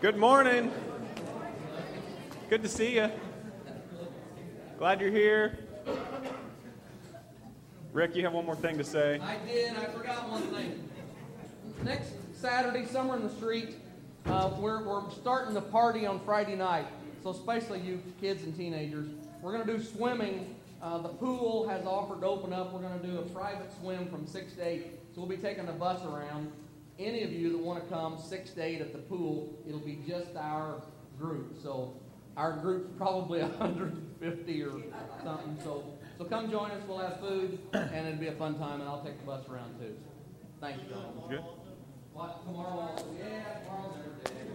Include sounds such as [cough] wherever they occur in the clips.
Good morning. Good to see you. Glad you're here. Rick, you have one more thing to say. I did. I forgot one thing. Next Saturday, Summer in the Street, uh, we're, we're starting the party on Friday night. So, especially you kids and teenagers, we're going to do swimming. Uh, the pool has offered to open up. We're going to do a private swim from 6 to 8. So, we'll be taking the bus around. Any of you that want to come 6 to 8 at the pool, it'll be just our group. So, our group's probably [laughs] 150 or something. So, so come join us. We'll have food, and it'll be a fun time, and I'll take the bus around too. Thank you. Good. What, tomorrow? Yeah, tomorrow's.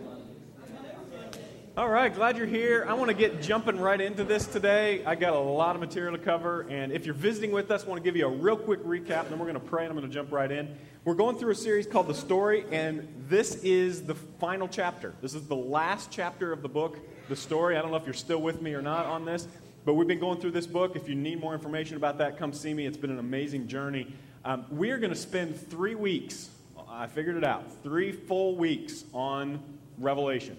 All right, glad you're here. I want to get jumping right into this today. I got a lot of material to cover, and if you're visiting with us, I want to give you a real quick recap, and then we're going to pray, and I'm going to jump right in. We're going through a series called The Story, and this is the final chapter. This is the last chapter of the book, The Story. I don't know if you're still with me or not on this, but we've been going through this book. If you need more information about that, come see me. It's been an amazing journey. Um, we are going to spend three weeks, I figured it out, three full weeks on Revelation.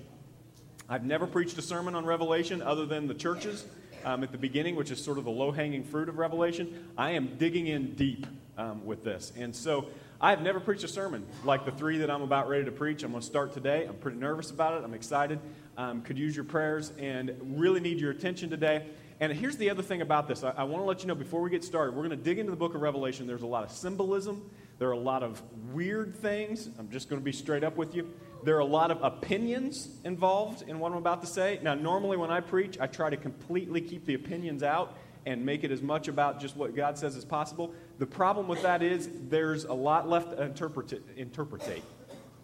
I've never preached a sermon on Revelation other than the churches um, at the beginning, which is sort of the low hanging fruit of Revelation. I am digging in deep um, with this. And so I've never preached a sermon like the three that I'm about ready to preach. I'm going to start today. I'm pretty nervous about it. I'm excited. Um, could use your prayers and really need your attention today. And here's the other thing about this I, I want to let you know before we get started, we're going to dig into the book of Revelation. There's a lot of symbolism, there are a lot of weird things. I'm just going to be straight up with you. There are a lot of opinions involved in what I'm about to say. Now, normally when I preach, I try to completely keep the opinions out and make it as much about just what God says as possible. The problem with that is there's a lot left to interpret, interpretate,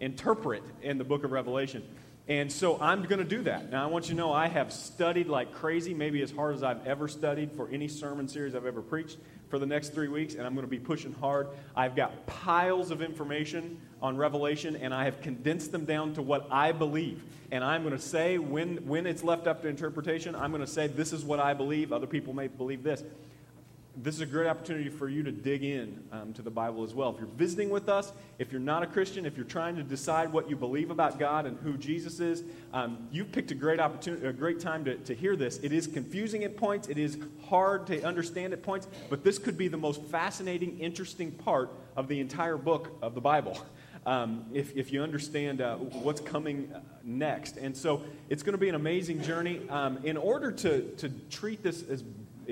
interpret in the book of Revelation. And so I'm going to do that. Now, I want you to know I have studied like crazy, maybe as hard as I've ever studied for any sermon series I've ever preached for the next three weeks, and I'm going to be pushing hard. I've got piles of information on Revelation, and I have condensed them down to what I believe. And I'm going to say, when, when it's left up to interpretation, I'm going to say, this is what I believe. Other people may believe this this is a great opportunity for you to dig in um, to the Bible as well. If you're visiting with us, if you're not a Christian, if you're trying to decide what you believe about God and who Jesus is, um, you've picked a great opportunity, a great time to, to hear this. It is confusing at points, it is hard to understand at points, but this could be the most fascinating, interesting part of the entire book of the Bible. [laughs] Um, if, if you understand uh, what's coming next. And so it's going to be an amazing journey. Um, in order to, to treat this as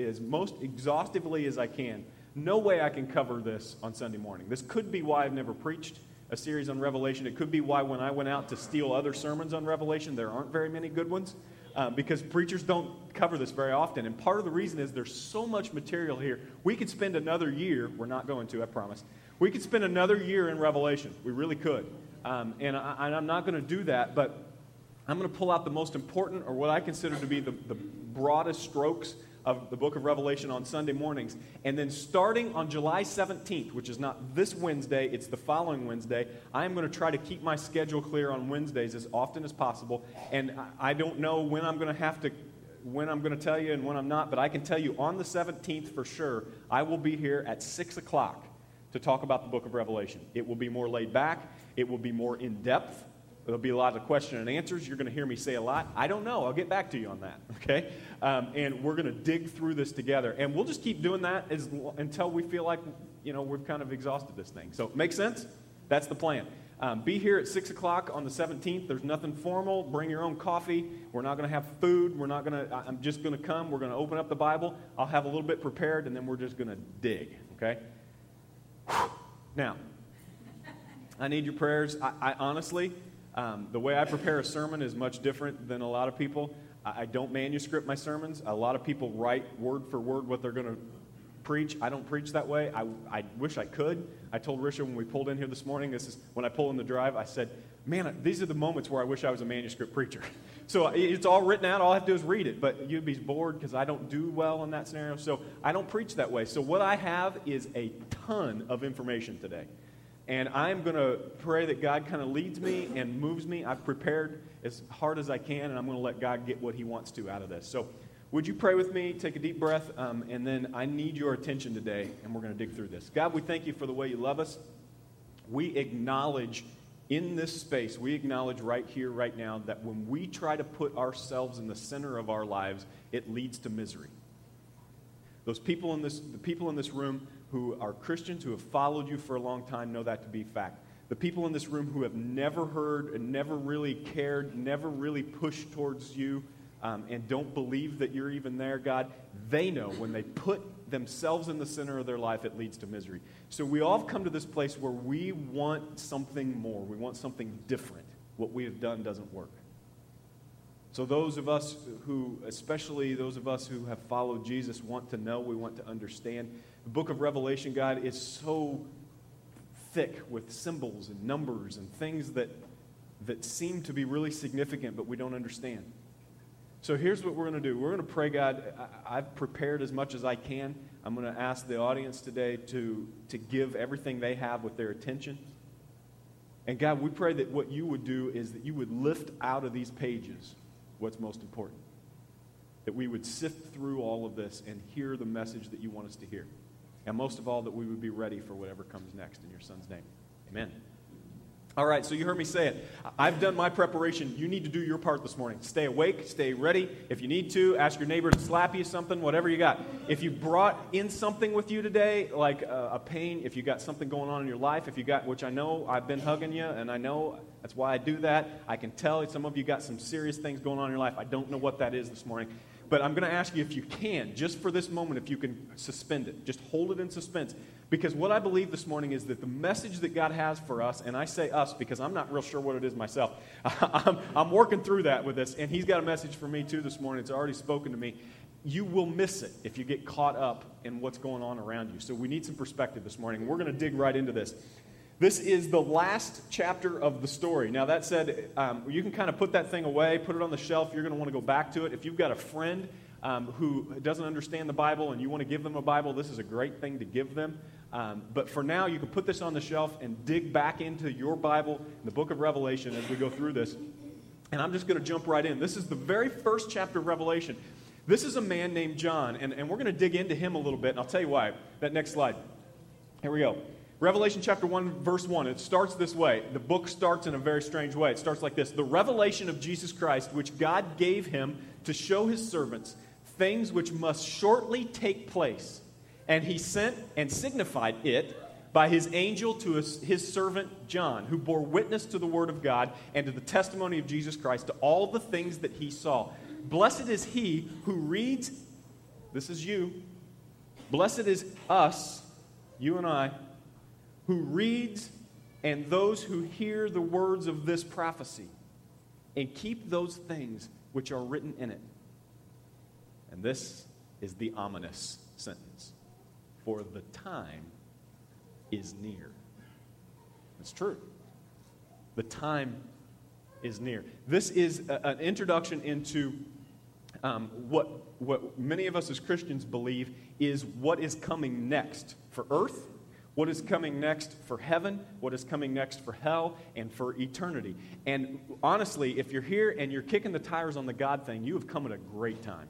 as most exhaustively as I can. No way I can cover this on Sunday morning. This could be why I've never preached a series on Revelation. It could be why when I went out to steal other sermons on Revelation, there aren't very many good ones. Uh, because preachers don't cover this very often. And part of the reason is there's so much material here. We could spend another year, we're not going to, I promise. We could spend another year in Revelation. We really could. Um, and, I, am not going to do that, but I'm going to pull out the most important, or what I consider to be the, the broadest strokes of the book of Revelation on Sunday mornings. And then starting on July 17th, which is not this Wednesday, it's the following Wednesday, I am going to try to keep my schedule clear on Wednesdays as often as possible. And I don't know when I'm going to have to when I'm going to tell you and when I'm not, but I can tell you on the 17th for sure, I will be here at 6 o'clock to talk about the book of Revelation. It will be more laid back, it will be more in depth. There'll be a lot of question and answers. You're going to hear me say a lot. I don't know. I'll get back to you on that, [laughs] okay? Um, and we're going to dig through this together. And we'll just keep doing that as, until we feel like, you know, we've kind of exhausted this thing. So, make sense? That's the plan. Um, be here at 6 o'clock on the 17th. There's nothing formal. Bring your own coffee. We're not going to have food. We're not going to, I'm just going to come. We're going to open up the Bible. I'll have a little bit prepared, and then we're just going to dig, okay? Now, I need your prayers. I, I honestly, um, the way I prepare a sermon is much different than a lot of people. I, I don't manuscript my sermons. A lot of people write word for word what they're going to preach. I don't preach that way. I, I wish I could. I told Risha when we pulled in here this morning, this is when I pull in the drive, I said, man, these are the moments where I wish I was a manuscript preacher. [laughs] so it's all written out. All I have to do is read it. But you'd be bored because I don't do well in that scenario. So I don't preach that way. So what I have is a ton of information today. And I'm going to pray that God kind of leads me and moves me. I've prepared as hard as I can, and I'm going to let God get what He wants to out of this. So, would you pray with me? Take a deep breath, um, and then I need your attention today, and we're going to dig through this. God, we thank you for the way you love us. We acknowledge in this space, we acknowledge right here, right now, that when we try to put ourselves in the center of our lives, it leads to misery. Those people in this, the people in this room who are Christians, who have followed you for a long time, know that to be fact. The people in this room who have never heard and never really cared, never really pushed towards you, um, and don't believe that you're even there, God, they know when they put themselves in the center of their life, it leads to misery. So we all come to this place where we want something more. We want something different. What we have done doesn't work. So, those of us who, especially those of us who have followed Jesus, want to know, we want to understand. The book of Revelation, God, is so thick with symbols and numbers and things that, that seem to be really significant, but we don't understand. So here's what we're going to do. We're going to pray, God. I, have prepared as much as I can. I'm going to ask the audience today to, to give everything they have with their attention. And God, we pray that what you would do is that you would lift out of these pages what's most important. That we would sift through all of this and hear the message that you want us to hear. And most of all, that we would be ready for whatever comes next in your son's name. Amen. All right, so you heard me say it. I've done my preparation. You need to do your part this morning. Stay awake, stay ready. If you need to, ask your neighbor to slap you something, whatever you got. If you brought in something with you today, like a, a pain, if you got something going on in your life, if you got, which I know I've been hugging you, and I know that's why I do that. I can tell some of you got some serious things going on in your life. I don't know what that is this morning. But I'm going to ask you if you can, just for this moment, if you can suspend it. Just hold it in suspense. Because what I believe this morning is that the message that God has for us, and I say us because I'm not real sure what it is myself, [laughs] I'm, I'm working through that with this, and He's got a message for me too this morning. It's already spoken to me. You will miss it if you get caught up in what's going on around you. So we need some perspective this morning. We're going to dig right into this. This is the last chapter of the story. Now, that said, um, you can kind of put that thing away, put it on the shelf. You're going to want to go back to it. If you've got a friend um, who doesn't understand the Bible and you want to give them a Bible, this is a great thing to give them. Um, but for now, you can put this on the shelf and dig back into your Bible, the book of Revelation, as we go through this. And I'm just going to jump right in. This is the very first chapter of Revelation. This is a man named John, and, and we're going to dig into him a little bit, and I'll tell you why. That next slide. Here we go. Revelation chapter 1, verse 1, it starts this way. The book starts in a very strange way. It starts like this The revelation of Jesus Christ, which God gave him to show his servants things which must shortly take place. And he sent and signified it by his angel to his, his, servant John, who bore witness to the word of God and to the testimony of Jesus Christ, to all the things that he saw. Blessed is he who reads, this is you, blessed is us, you and I who reads and those who hear the words of this prophecy and keep those things which are written in it. And this is the ominous sentence For the time is near. It's true. The time is near. This is a, an introduction into um, what, what many of us as Christians believe is what is coming next for earth what is coming next for heaven, what is coming next for hell, and for eternity. And honestly, if you're here and you're kicking the tires on the God thing, you have come at a great time.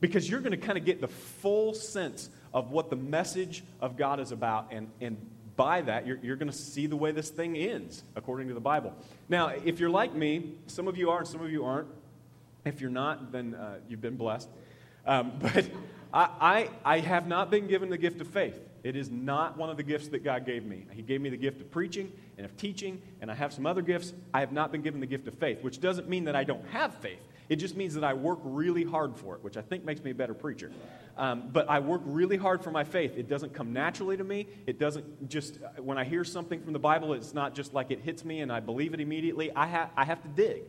Because you're going to kind of get the full sense of what the message of God is about. And, and by that, you're, you're going to see the way this thing ends, according to the Bible. Now, if you're like me, some of you are and some of you aren't. If you're not, then uh, you've been blessed. Um, [laughs] but I, I, I have not been given the gift of faith. It is not one of the gifts that God gave me. He gave me the gift of preaching and of teaching, and I have some other gifts. I have not been given the gift of faith, which doesn't mean that I don't have faith. It just means that I work really hard for it, which I think makes me a better preacher. Um, but I work really hard for my faith. It doesn't come naturally to me. It doesn't just, when I hear something from the Bible, it's not just like it hits me and I believe it immediately. I, ha- I have to dig.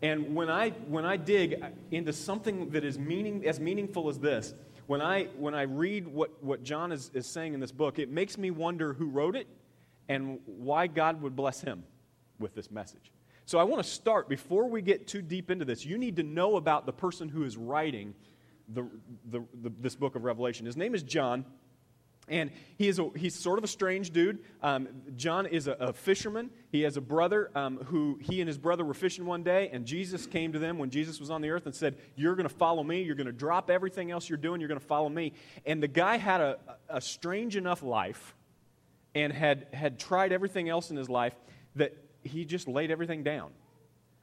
And when I, when I dig into something that is meaning, as meaningful as this, when I, when I read what, what John is, is saying in this book, it makes me wonder who wrote it and why God would bless him with this message. So I want to start, before we get too deep into this, you need to know about the person who is writing the, the, the, this book of Revelation. His name is John. And he is a, he's sort of a strange dude. Um, John is a, a, fisherman. He has a brother um, who he and his brother were fishing one day, and Jesus came to them when Jesus was on the earth and said, You're going to follow me. You're going to drop everything else you're doing. You're going to follow me. And the guy had a, a strange enough life and had, had tried everything else in his life that he just laid everything down.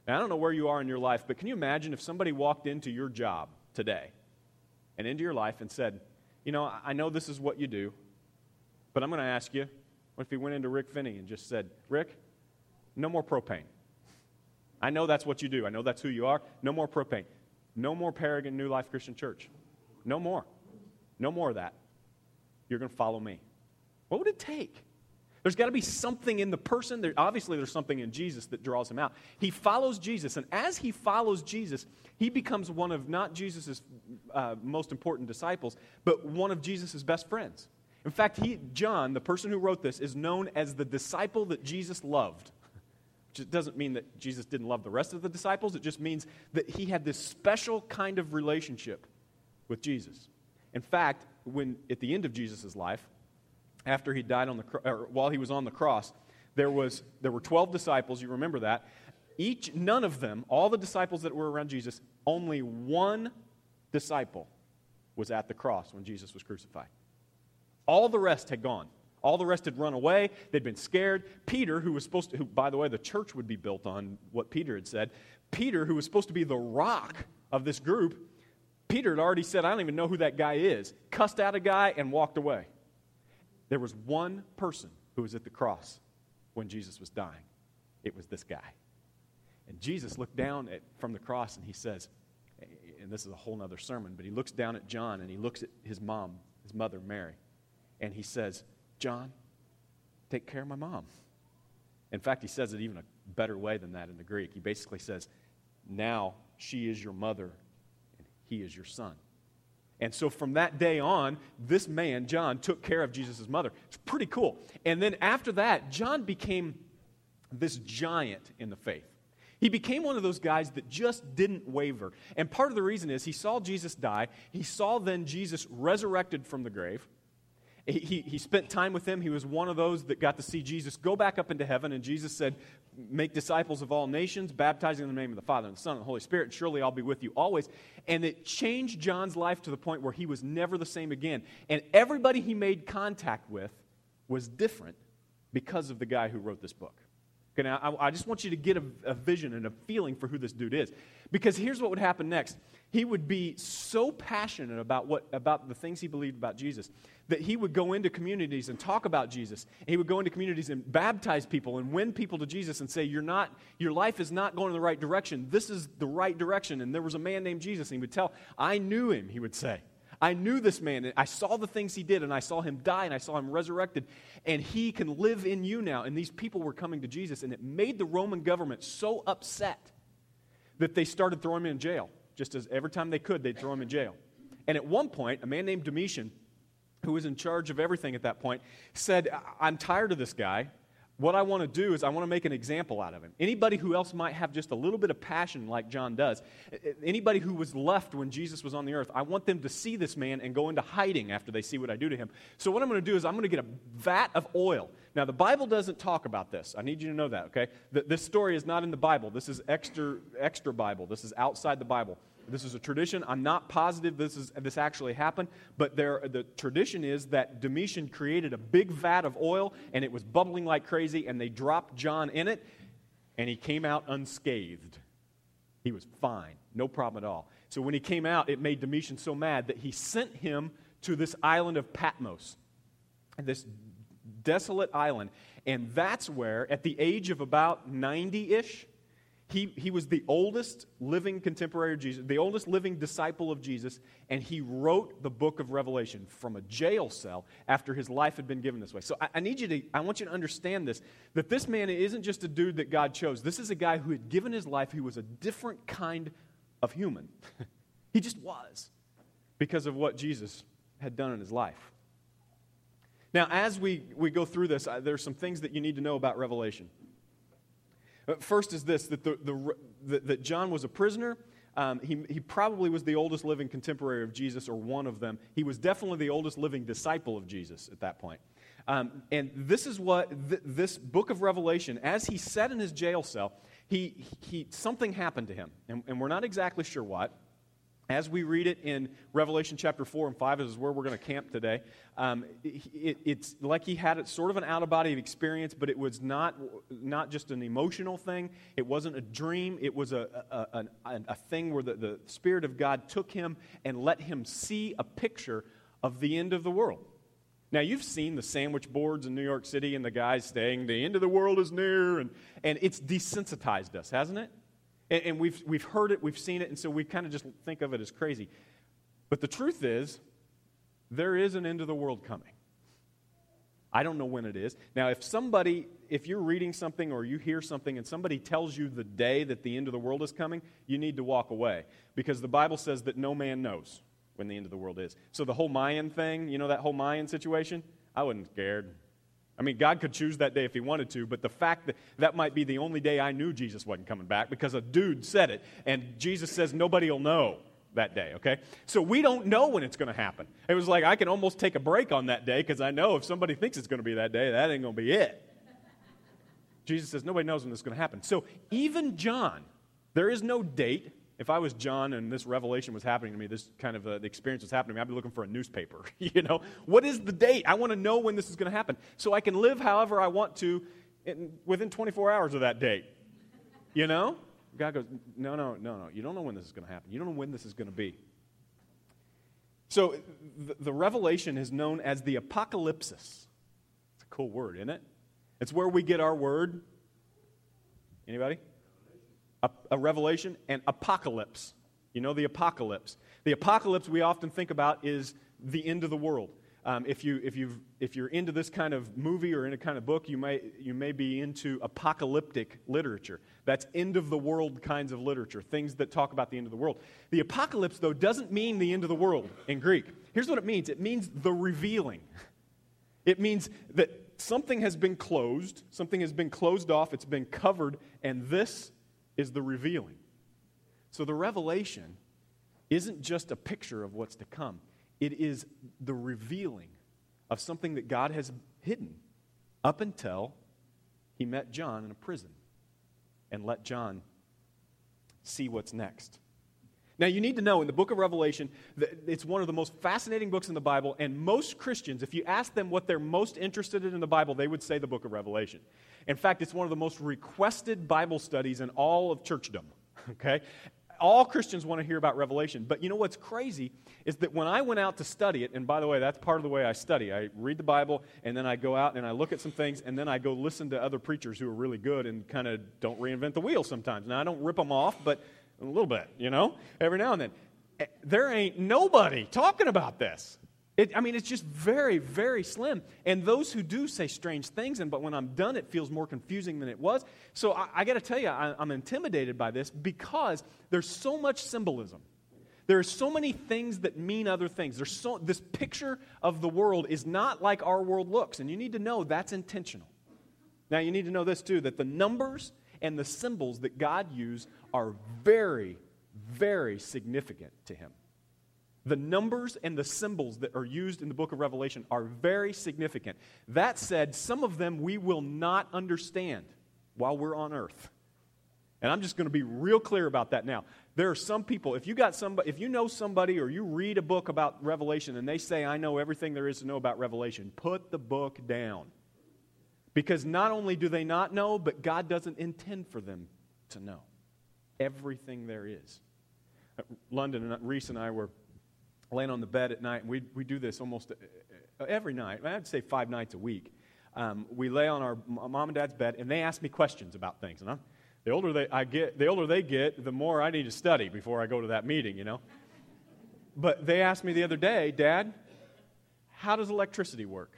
Now, I don't know where you are in your life, but can you imagine if somebody walked into your job today and into your life and said, You know, I know this is what you do, but I'm going to ask you, what if he went into Rick Finney and just said, Rick, no more propane? I know that's what you do. I know that's who you are. No more propane. No more Paragon New Life Christian Church. No more. No more of that. You're going to follow me. What would it take? There's got to be something in the person. There, obviously, there's something in Jesus that draws him out. He follows Jesus, and as he follows Jesus, he becomes one of not Jesus' uh, most important disciples, but one of Jesus' best friends. In fact, he, John, the person who wrote this, is known as the disciple that Jesus loved. Which doesn't mean that Jesus didn't love the rest of the disciples, it just means that he had this special kind of relationship with Jesus. In fact, when at the end of Jesus' life, after he died on the or while he was on the cross, there was there were 12 disciples, you remember that. Each none of them, all the disciples that were around Jesus, only one disciple was at the cross when Jesus was crucified. All the rest had gone. All the rest had run away. They'd been scared. Peter, who was supposed to, who, by the way, the church would be built on what Peter had said. Peter, who was supposed to be the rock of this group, Peter had already said, I don't even know who that guy is, cussed out a guy and walked away. There was one person who was at the cross when Jesus was dying. It was this guy. And Jesus looked down at, from the cross and he says, and this is a whole other sermon, but he looks down at John and he looks at his mom, his mother, Mary, and he says, John, take care of my mom. In fact, he says it even a better way than that in the Greek. He basically says, Now she is your mother and he is your son. And so from that day on, this man, John, took care of Jesus' mother. It's pretty cool. And then after that, John became this giant in the faith. He became one of those guys that just didn't waver. And part of the reason is he saw Jesus die. He saw then Jesus resurrected from the grave. He, he, spent time with him. He was one of those that got to see Jesus go back up into heaven. And Jesus said, Make disciples of all nations, baptizing in the name of the Father and the Son and the Holy Spirit, and surely I'll be with you always. And it changed John's life to the point where he was never the same again. And everybody he made contact with was different because of the guy who wrote this book. Okay, now, I, I just want you to get a, a vision and a feeling for who this dude is. Because here's what would happen next. He would be so passionate about, what, about the things he believed about Jesus that he would go into communities and talk about Jesus. He would go into communities and baptize people and win people to Jesus and say, You're not, Your life is not going in the right direction. This is the right direction. And there was a man named Jesus, and he would tell, I knew him, he would say. I knew this man, and I saw the things he did, and I saw him die, and I saw him resurrected, and he can live in you now. And these people were coming to Jesus, and it made the Roman government so upset that they started throwing him in jail. Just as every time they could, they'd throw him in jail. And at one point, a man named Domitian who was in charge of everything at that point, said, I'm tired of this guy. What I want to do is I want to make an example out of him. Anybody who else might have just a little bit of passion like John does, anybody who was left when Jesus was on the earth, I want them to see this man and go into hiding after they see what I do to him. So what I'm going to do is I'm going to get a vat of oil. Now the Bible doesn't talk about this. I need you to know that, okay? This story is not in the Bible. This is extra extra Bible. This is outside the Bible. This is a tradition. I'm not positive this, is, this actually happened, but there, the tradition is that Domitian created a big vat of oil and it was bubbling like crazy, and they dropped John in it, and he came out unscathed. He was fine, no problem at all. So when he came out, it made Domitian so mad that he sent him to this island of Patmos, this desolate island. And that's where, at the age of about 90 ish, he, he was the oldest living contemporary of Jesus, the oldest living disciple of Jesus, and he wrote the book of Revelation from a jail cell after his life had been given this way. So I, I need you to, I want you to understand this that this man isn't just a dude that God chose. This is a guy who had given his life, He was a different kind of human. [laughs] he just was because of what Jesus had done in his life. Now, as we, we go through this, uh, there's some things that you need to know about Revelation. First is this that, the, the, that John was a prisoner. Um, he, he probably was the oldest living contemporary of Jesus, or one of them. He was definitely the oldest living disciple of Jesus at that point. Um, and this is what th- this book of Revelation, as he sat in his jail cell, he, he, something happened to him. And, and we're not exactly sure what. As we read it in Revelation chapter 4 and 5, is where we're going to camp today. Um, it, it's like he had it sort of an out of body experience, but it was not, not just an emotional thing. It wasn't a dream. It was a, a, a, a thing where the, the Spirit of God took him and let him see a picture of the end of the world. Now, you've seen the sandwich boards in New York City and the guys saying, the end of the world is near, and, and it's desensitized us, hasn't it? And, and we've, we've heard it, we've seen it, and so we kind of just think of it as crazy. But the truth is, there is an end of the world coming. I don't know when it is. Now, if somebody, if you're reading something or you hear something and somebody tells you the day that the end of the world is coming, you need to walk away because the Bible says that no man knows when the end of the world is. So the whole Mayan thing, you know that whole Mayan situation? I wasn't scared. I mean, God could choose that day if He wanted to, but the fact that that might be the only day I knew Jesus wasn't coming back because a dude said it, and Jesus says nobody will know that day, okay? So we don't know when it's going to happen. It was like I can almost take a break on that day because I know if somebody thinks it's going to be that day, that ain't going to be it. Jesus says nobody knows when this is going to happen. So even John, there is no date, if I was John and this revelation was happening to me, this kind of uh, the experience was happening to me, I'd be looking for a newspaper. [laughs] you know, what is the date? I want to know when this is going to happen so I can live however I want to in, within 24 hours of that date. You know? God goes, no, no, no, no. You don't know when this is going to happen. You don't know when this is going to be. So the, the revelation is known as the apocalypsis. It's a cool word, isn't it? It's where we get our word. Anybody? A, a revelation, and apocalypse. You know the apocalypse. The apocalypse we often think about is the end of the world. Um, if, you, if, you if you're into this kind of movie or in a kind of book, you may, you may be into apocalyptic literature. That's end of the world kinds of literature, things that talk about the end of the world. The apocalypse, though, doesn't mean the end of the world in Greek. Here's what it means it means the revealing. It means that something has been closed, something has been closed off, it's been covered, and this is the revealing. So the revelation isn't just a picture of what's to come, it is the revealing of something that God has hidden up until he met John in a prison and let John see what's next. Now, you need to know in the book of Revelation, it's one of the most fascinating books in the Bible, and most Christians, if you ask them what they're most interested in in the Bible, they would say the book of Revelation. In fact, it's one of the most requested Bible studies in all of churchdom. [laughs] Okay? All Christians want to hear about Revelation. But you know what's crazy is that when I went out to study it, and by the way, that's part of the way I study. I read the Bible, and then I go out and I look at some things, and then I go listen to other preachers who are really good and kind of don't reinvent the wheel sometimes. Now, I don't rip them off, but a little bit, you know, every now and then. Eh, there ain't nobody talking about this. It, I mean, it's just very, very slim. And those who do say strange things, and but when I'm done, it feels more confusing than it was. So I, I got to tell you, I, I'm intimidated by this because there's so much symbolism. There are so many things that mean other things. There's so, this picture of the world is not like our world looks, and you need to know that's intentional. Now, you need to know this too that the numbers and the symbols that God used are very, very significant to Him. The numbers and the symbols that are used in the book of Revelation are very significant. That said, some of them we will not understand while we're on earth. And I'm just going to be real clear about that now. There are some people, if you got somebody, if you know somebody or you read a book about Revelation and they say, I know everything there is to know about Revelation, put the book down. Because not only do they not know, but God doesn't intend for them to know everything there is. Uh, London and Reese and I were laying on the bed at night, and we, we do this almost uh, every night. I'd say five nights a week. Um, we lay on our mom and dad's bed, and they ask me questions about things. And I'm, the older they I get, the older they get, the more I need to study before I go to that meeting. You know. But they asked me the other day, Dad, how does electricity work?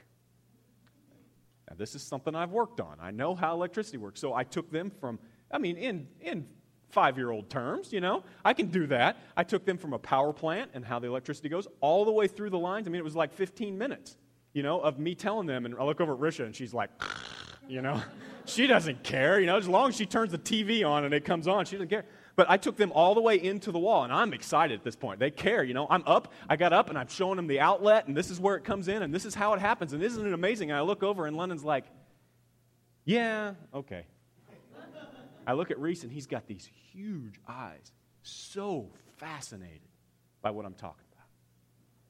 Now, this is something I've worked on. I know how electricity works. So I took them from, I mean, in, in five year old terms, you know. I can do that. I took them from a power plant and how the electricity goes all the way through the lines. I mean, it was like 15 minutes, you know, of me telling them. And I look over at Risha and she's like, [laughs] you know, [laughs] she doesn't care, you know, as long as she turns the TV on and it comes on, she doesn't care. But I took them all the way into the wall, and I'm excited at this point. They care, you know. I'm up, I got up, and I'm showing them the outlet, and this is where it comes in, and this is how it happens. And isn't it amazing? And I look over, and London's like, yeah, okay. I look at Reese, and he's got these huge eyes, so fascinated. by what I'm talking about.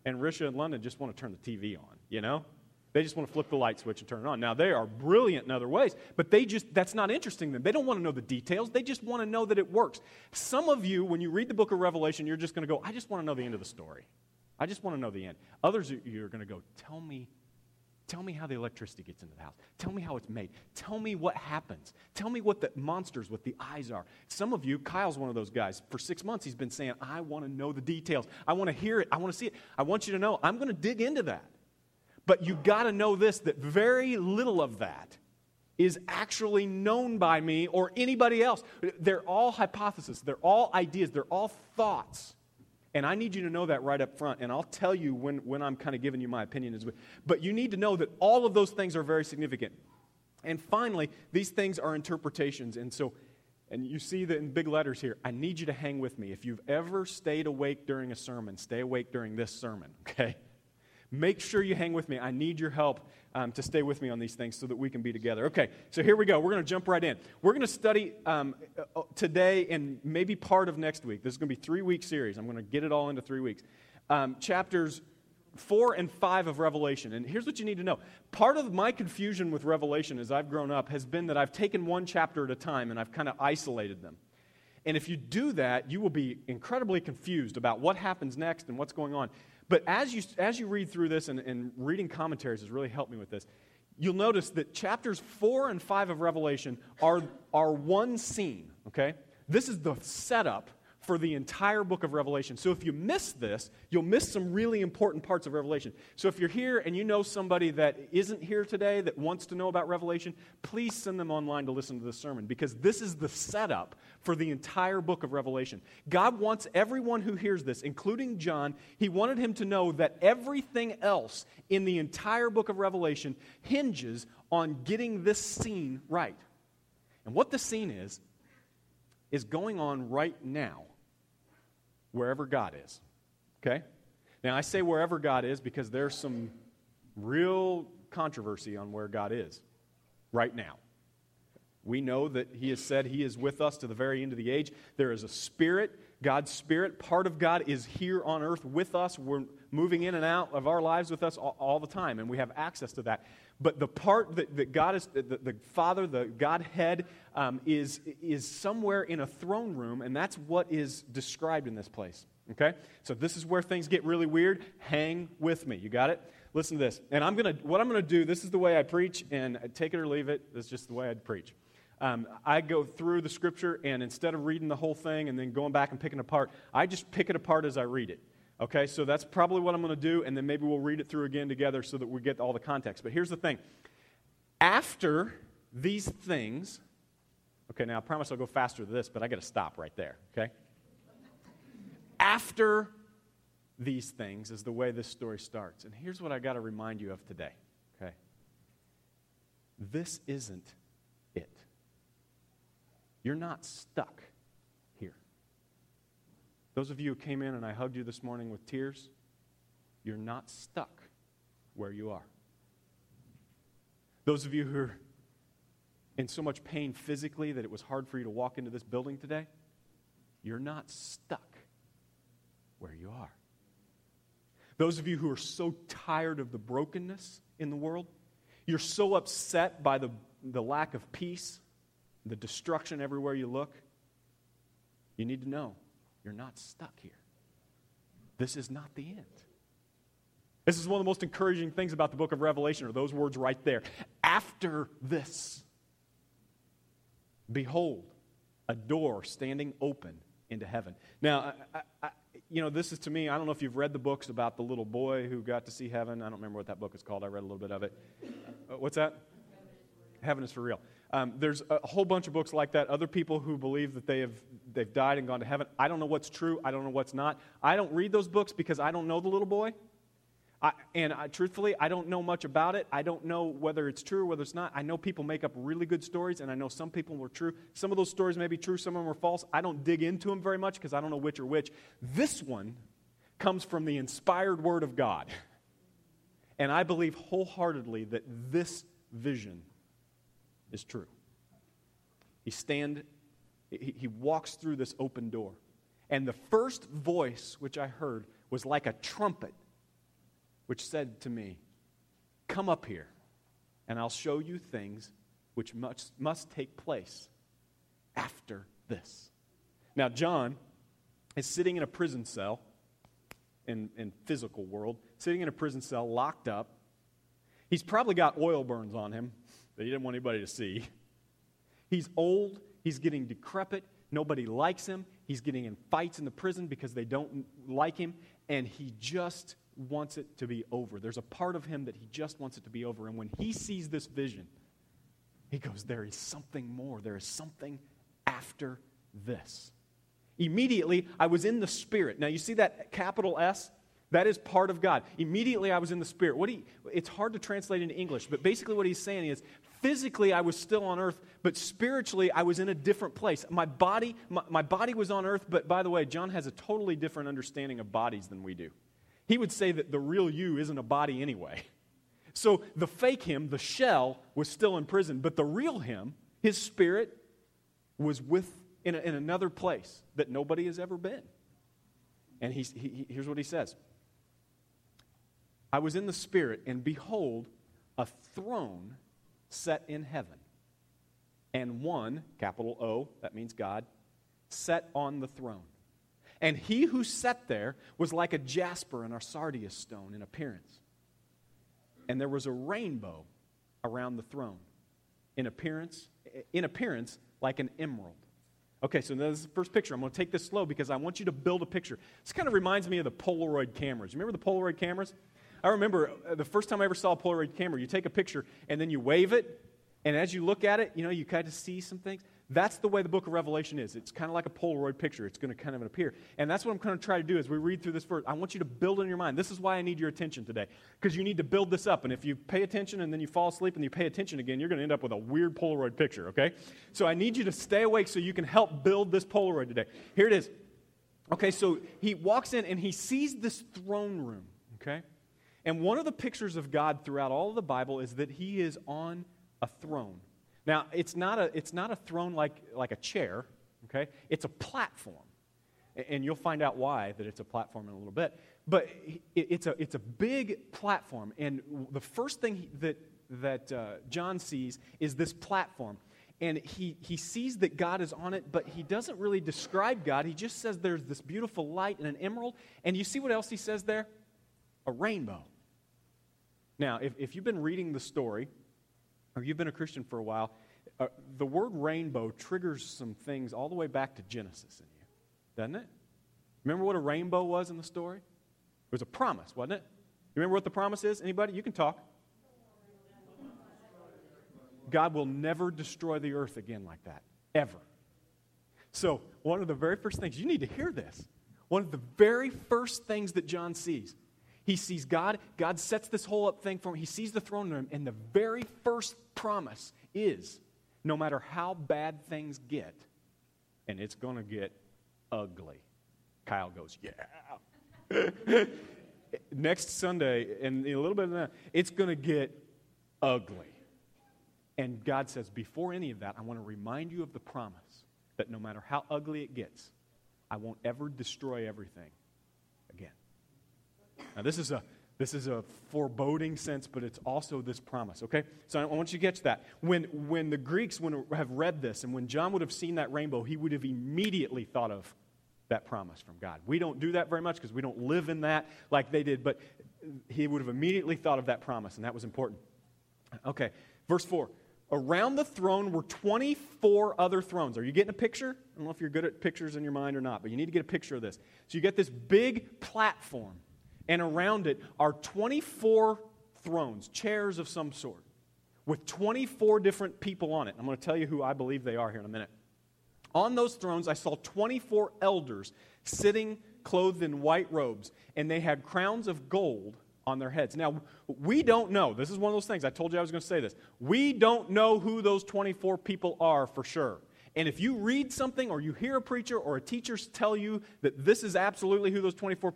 And Risha and London just want to turn the TV on, you know? They just want to flip the light switch and turn it on. Now, they are brilliant in other ways, but they just, that's not interesting to them. They don't want to know the details. They just want to know that it works. Some of you, when you read the book of Revelation, you're just going to go, I just want to know the end of the story. I just want to know the end. Others, you're going to go, tell me, tell me how the electricity gets into the house. Tell me how it's made. Tell me what happens. Tell me what the monsters with the eyes are. Some of you, Kyle's one of those guys. For six months, he's been saying, I want to know the details. I want to hear it. I want to see it. I want you to know, I'm going to dig into that. But you've got to know this that very little of that is actually known by me or anybody else. They're all hypotheses, they're all ideas, they're all thoughts. And I need you to know that right up front. And I'll tell you when, when I'm kind of giving you my opinion. But you need to know that all of those things are very significant. And finally, these things are interpretations. And so, and you see that in big letters here. I need you to hang with me. If you've ever stayed awake during a sermon, stay awake during this sermon, okay? Make sure you hang with me. I need your help um, to stay with me on these things so that we can be together. Okay, so here we go. We're going to jump right in. We're going to study um, uh, today and maybe part of next week. This is going to be three week series. I'm going to get it all into three weeks. Um, chapters four and five of Revelation. And here's what you need to know. Part of my confusion with Revelation as I've grown up has been that I've taken one chapter at a time and I've kind of isolated them. And if you do that, you will be incredibly confused about what happens next and what's going on. But as you, as you read through this, and, and reading commentaries has really helped me with this, you'll notice that chapters 4 and 5 of Revelation are, are one scene, okay? This is the setup for the entire book of Revelation. So if you miss this, you'll miss some really important parts of Revelation. So if you're here and you know somebody that isn't here today that wants to know about Revelation, please send them online to listen to this sermon because this is the setup for the entire book of Revelation. God wants everyone who hears this, including John, he wanted him to know that everything else in the entire book of Revelation hinges on getting this scene right. And what the scene is, is going on right now wherever God is. Okay? Now, I say wherever God is because there's some real controversy on where God is right now. We know that He has said He is with us to the very end of the age. There is a spirit, God's spirit. Part of God is here on earth with us. We're moving in and out of our lives with us all, all the time, and we have access to that. But the part that, that God is, the, the Father, the Godhead, um, is, is somewhere in a throne room, and that's what is described in this place. Okay? So this is where things get really weird. Hang with me. You got it? Listen to this. And I'm gonna what I'm gonna do, this is the way I preach, and take it or leave it. That's just the way I'd preach. Um, I go through the scripture, and instead of reading the whole thing and then going back and picking it apart, I just pick it apart as I read it. Okay, so that's probably what I'm going to do, and then maybe we'll read it through again together so that we get all the context. But here's the thing after these things, okay, now I promise I'll go faster than this, but I got to stop right there, okay? After these things is the way this story starts. And here's what I got to remind you of today, okay? This isn't. You're not stuck here. those of you who came in and I hugged you this morning with tears, you're not stuck where you are. Those of you who are in so much pain physically that it was hard for you to walk into this building today, you're not stuck where you are. Those of you who are so tired of the brokenness in the world, you're so upset by the, the lack of peace, the destruction everywhere you look, you need to know you're not stuck here. This is not the end. This is one of the most encouraging things about the book of Revelation, are those words right there. After this, behold, a door standing open into heaven. Now, I, I, you know, this is to me, I don't know if you've read the books about the little boy who got to see heaven. I don't remember what that book is called. I read a little bit of it. Uh, what's that? Heaven is for real. Um, there's a whole bunch of books like that. Other people who believe that they have they've died and gone to heaven. I don't know what's true. I don't know what's not. I don't read those books because I don't know the little boy. I, and I, truthfully, I don't know much about it. I don't know whether it's true or whether it's not. I know people make up really good stories, and I know some people were true. Some of those stories may be true, some of them are false. I don't dig into them very much because I don't know which are which. This one comes from the inspired Word of God. And I believe wholeheartedly that this vision is true. He stand he, walks through this open door. And the first voice which I heard was like a trumpet, which said to me, Come up here, and I'll show you things which must, must take place after this. Now, John is sitting in a prison cell in, in physical world, sitting in a prison cell, locked up. He's probably got oil burns on him that he didn't want anybody to see. He's old, he's getting decrepit, nobody likes him, he's getting in fights in the prison because they don't like him, and he just wants it to be over. There's a part of him that he just wants it to be over. And when he sees this vision, he goes, There is something more. There is something after this. Immediately, I was in the Spirit. Now, you see that capital S? That is part of God. Immediately, I was in the Spirit. What he, it's hard to translate into English, but basically, what he's saying is physically, I was still on earth, but spiritually, I was in a different place. My body, my, my body was on earth, but by the way, John has a totally different understanding of bodies than we do. He would say that the real you isn't a body anyway. [laughs] So the fake him, the shell, was still in prison, but the real him, his spirit, was with in, a, in another place that nobody has ever been. And he's, he, here's what he says I was in the spirit, and behold, a throne set in heaven, and one, capital O, that means God, set on the throne. And he who sat there was like a jasper and a sardius stone in appearance and there was a rainbow around the throne in appearance, in appearance like an emerald. Okay, so this is the first picture. I'm going to take this slow because I want you to build a picture. This kind of reminds me of the Polaroid cameras. Remember the Polaroid cameras? I remember uh, the first time I ever saw a Polaroid camera, you take a picture and then you wave it, and as you look at it, you know, you kind of see some things. That's the way the book of Revelation is. It's kind of like a Polaroid picture. It's going to kind of appear. And that's what I'm going to try to do as we read through this verse. I want you to build in your mind. This is why I need your attention today. Because you need to build this up. And if you pay attention and then you fall asleep and you pay attention again, you're going to end up with a weird Polaroid picture, okay? So I need you to stay awake so you can help build this Polaroid today. Here it is. Okay, so he walks in and he sees this throne room, okay? And one of the pictures of God throughout all of the Bible is that he is on a throne. Now, it's not a, it's not a throne like, like a chair, okay? It's a platform. And you'll find out why that it's a platform in a little bit. But it's a, it's a big platform. And the first thing that, that uh, John sees is this platform. And he, he sees that God is on it, but he doesn't really describe God. He just says there's this beautiful light and an emerald. And you see what else he says there? A rainbow. Now, if, if you've been reading the story, or you've been a Christian for a while, uh, the word rainbow triggers some things all the way back to Genesis in you, doesn't it? Remember what a rainbow was in the story? It was a promise, wasn't it? You remember what the promise is? Anybody? You can talk. God will never destroy the earth again like that, ever. So, one of the very first things, you need to hear this. One of the very first things that John sees he sees God. God sets this whole up thing for him. He sees the throne room, and the very first promise is no matter how bad things get, and it's going to get ugly. Kyle goes, Yeah. [laughs] Next Sunday, and a little bit of that, it's going to get ugly. And God says, Before any of that, I want to remind you of the promise that no matter how ugly it gets, I won't ever destroy everything. Now, this is a this is a foreboding sense, but it's also this promise, okay? So I want you to catch that. When, when the Greeks would have read this and when John would have seen that rainbow, he would have immediately thought of that promise from God. We don't do that very much because we don't live in that like they did, but he would have immediately thought of that promise, and that was important. Okay, verse 4. Around the throne were 24 other thrones. Are you getting a picture? I don't know if you're good at pictures in your mind or not, but you need to get a picture of this. So you get this big platform and around it are 24 thrones, chairs of some sort, with 24 different people on it. I'm going to tell you who I believe they are here in a minute. On those thrones, I saw 24 elders sitting clothed in white robes, and they had crowns of gold on their heads. Now, we don't know. This is one of those things. I told you I was going to say this. We don't know who those 24 people are for sure. And if you read something or you hear a preacher or a teacher tell you that this is absolutely who those 24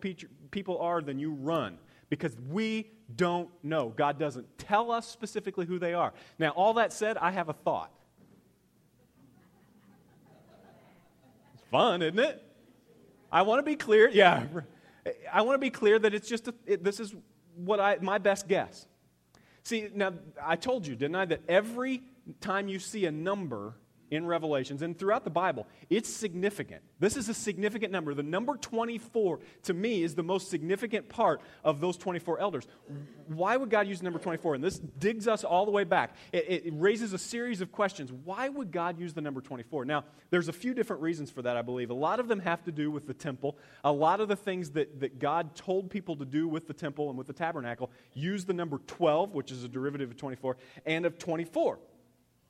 people are, then you run because we don't know. God doesn't tell us specifically who they are. Now, all that said, I have a thought. It's fun, isn't it? I want to be clear. Yeah. I want to be clear that it's just, a, it, this is what I, my best guess. See, now, I told you, didn't I, that every time you see a number in Revelations and throughout the Bible, it's significant. This is a significant number. The number 24, to me, is the most significant part of those 24 elders. Why would God use the number 24? And this digs us all the way back. It, it, raises a series of questions. Why would God use the number 24? Now, there's a few different reasons for that, I believe. A lot of them have to do with the temple. A lot of the things that, that God told people to do with the temple and with the tabernacle use the number 12, which is a derivative of 24, and of 24.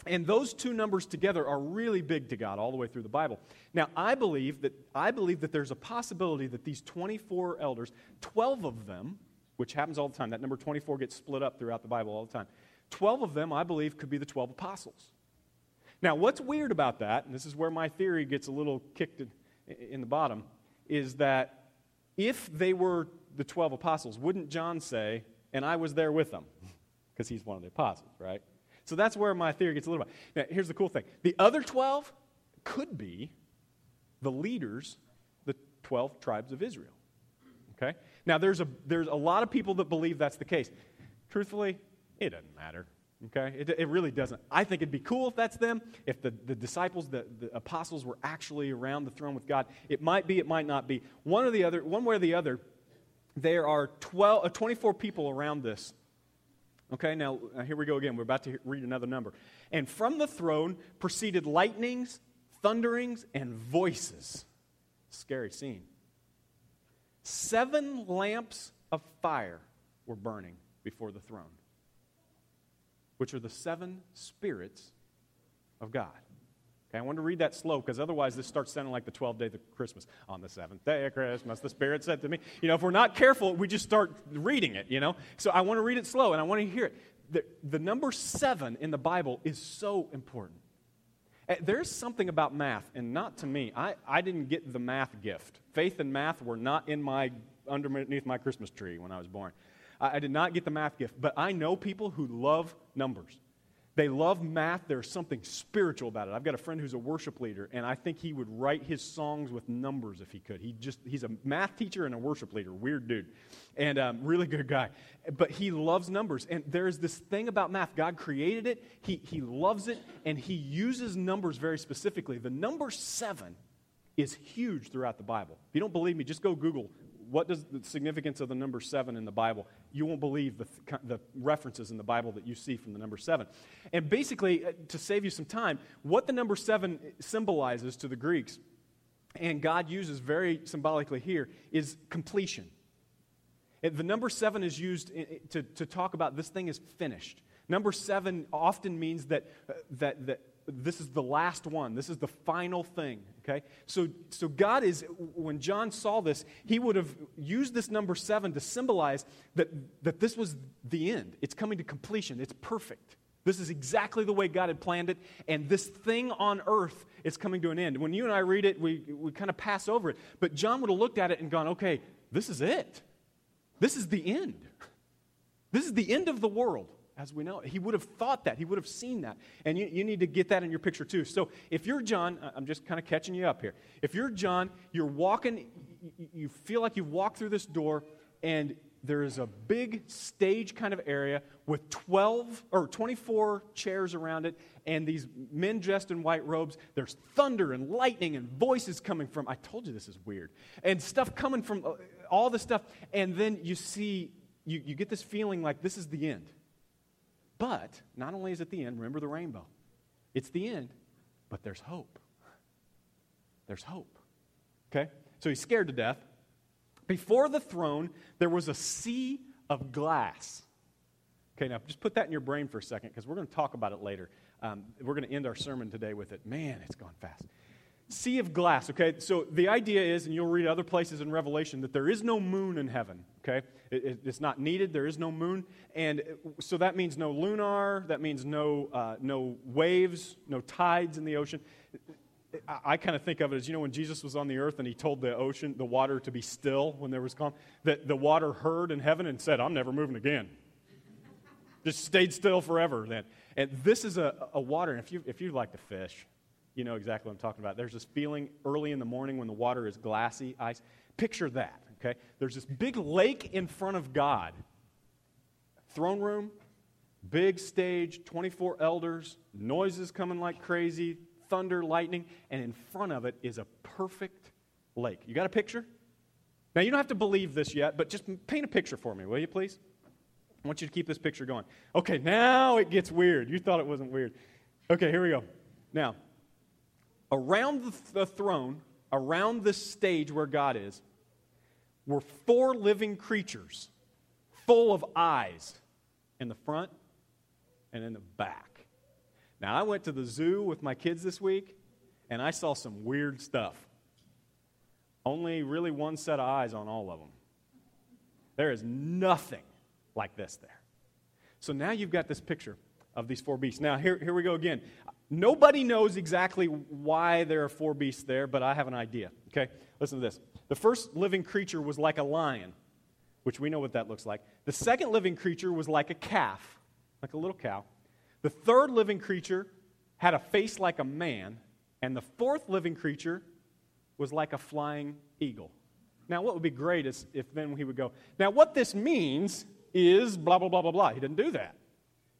And those two numbers together are really big to God all the way through the Bible. Now, I believe that I believe that there's a possibility that these 24 elders, 12 of them, which happens all the time, that number 24 gets split up throughout the Bible all the time. 12 of them, I believe, could be the 12 apostles. Now, what's weird about that, and this is where my theory gets a little kicked in, in the bottom, is that if they were the 12 apostles, wouldn't John say, and I was there with them? Because he's one of the apostles, right? So that's where my theory gets a little bit. Now, here's the cool thing the other 12 could be the leaders, the 12 tribes of Israel. Okay? Now, there's a, there's a lot of people that believe that's the case. Truthfully, it doesn't matter. Okay? It, it really doesn't. I think it'd be cool if that's them, if the, the disciples, the, the apostles were actually around the throne with God. It might be, it might not be. One or the other, one way or the other, there are 12, uh, 24 people around this Okay, now uh, here we go again. We're about to read another number. And from the throne proceeded lightnings, thunderings, and voices. Scary scene. Seven lamps of fire were burning before the throne, which are the seven spirits of God. Okay, I want to read that slow because otherwise this starts sounding like the 12th day of Christmas. On the seventh day of Christmas, the Spirit said to me. You know, if we're not careful, we just start reading it, you know? So I want to read it slow and I want to hear it. The, the number seven in the Bible is so important. Eh, there's something about math, and not to me. I, I didn't get the math gift. Faith and math were not in my underneath my Christmas tree when I was born. I, I did not get the math gift, but I know people who love numbers. They love math. There's something spiritual about it. I've got a friend who's a worship leader, and I think he would write his songs with numbers if he could. He just, he's a math teacher and a worship leader. Weird dude. And um, really good guy. But he loves numbers. And there's this thing about math. God created it, he, he loves it, and he uses numbers very specifically. The number seven is huge throughout the Bible. If you don't believe me, just go Google what does the significance of the number seven in the Bible? You won't believe the, the references in the Bible that you see from the number seven. And basically, uh, to save you some time, what the number seven symbolizes to the Greeks, and God uses very symbolically here, is completion. The number seven is used to, to talk about this thing is finished. Number seven often means that, uh, that, that this is the last one. This is the final thing. Okay? So, so God is, when John saw this, he would have used this number seven to symbolize that, that this was the end. It's coming to completion. It's perfect. This is exactly the way God had planned it, and this thing on earth is coming to an end. When you and I read it, we, we kind of pass over it. But John would have looked at it and gone, okay, this is it. This is the end. This is the end of the world as we know. He would have thought that. He would have seen that. And you, you need to get that in your picture too. So if you're John, I'm just kind of catching you up here. If you're John, you're walking, you feel like you've walked through this door, and there is a big stage kind of area with 12 or 24 chairs around it and these men dressed in white robes there's thunder and lightning and voices coming from i told you this is weird and stuff coming from uh, all the stuff and then you see you, you get this feeling like this is the end but not only is it the end, remember the rainbow. It's the end, but there's hope. There's hope. Okay? So he's scared to death. Before the throne, there was a sea of glass. Okay, now just put that in your brain for a second because we're going to talk about it later. Um, we're going to end our sermon today with it. Man, it's gone fast. Sea of glass, okay? So the idea is, and you'll read other places in Revelation, that there is no moon in heaven, okay? It, it, it's not needed, there is no moon. And so that means no lunar, that means no, uh, no waves, no tides in the ocean. I, I kind of think of it as, you know, when Jesus was on the earth and he told the ocean, the water to be still when there was calm, that the water heard in heaven and said, I'm never moving again. Just stayed still forever then. And this is a, a water, and if you, if you like to fish, you know exactly what I'm talking about. There's this feeling early in the morning when the water is glassy, ice. Picture that, okay? There's this big lake in front of God. Throne room, big stage, 24 elders, noises coming like crazy, thunder, lightning, and in front of it is a perfect lake. You got a picture? Now, you don't have to believe this yet, but just paint a picture for me, will you please? I want you to keep this picture going. Okay, now it gets weird. You thought it wasn't weird. Okay, here we go. Now, around the, the throne, around this stage where God is, were four living creatures full of eyes in the front and in the back. Now, I went to the zoo with my kids this week, and I saw some weird stuff. Only really one set of eyes on all of them. There is nothing like this there. So now you've got this picture of these four beasts. Now, here, here we go again. Nobody knows exactly why there are four beasts there, but I have an idea. Okay? Listen to this. The first living creature was like a lion, which we know what that looks like. The second living creature was like a calf, like a little cow. The third living creature had a face like a man. And the fourth living creature was like a flying eagle. Now, what would be great is if then he would go, Now, what this means is blah, blah, blah, blah, blah. He didn't do that.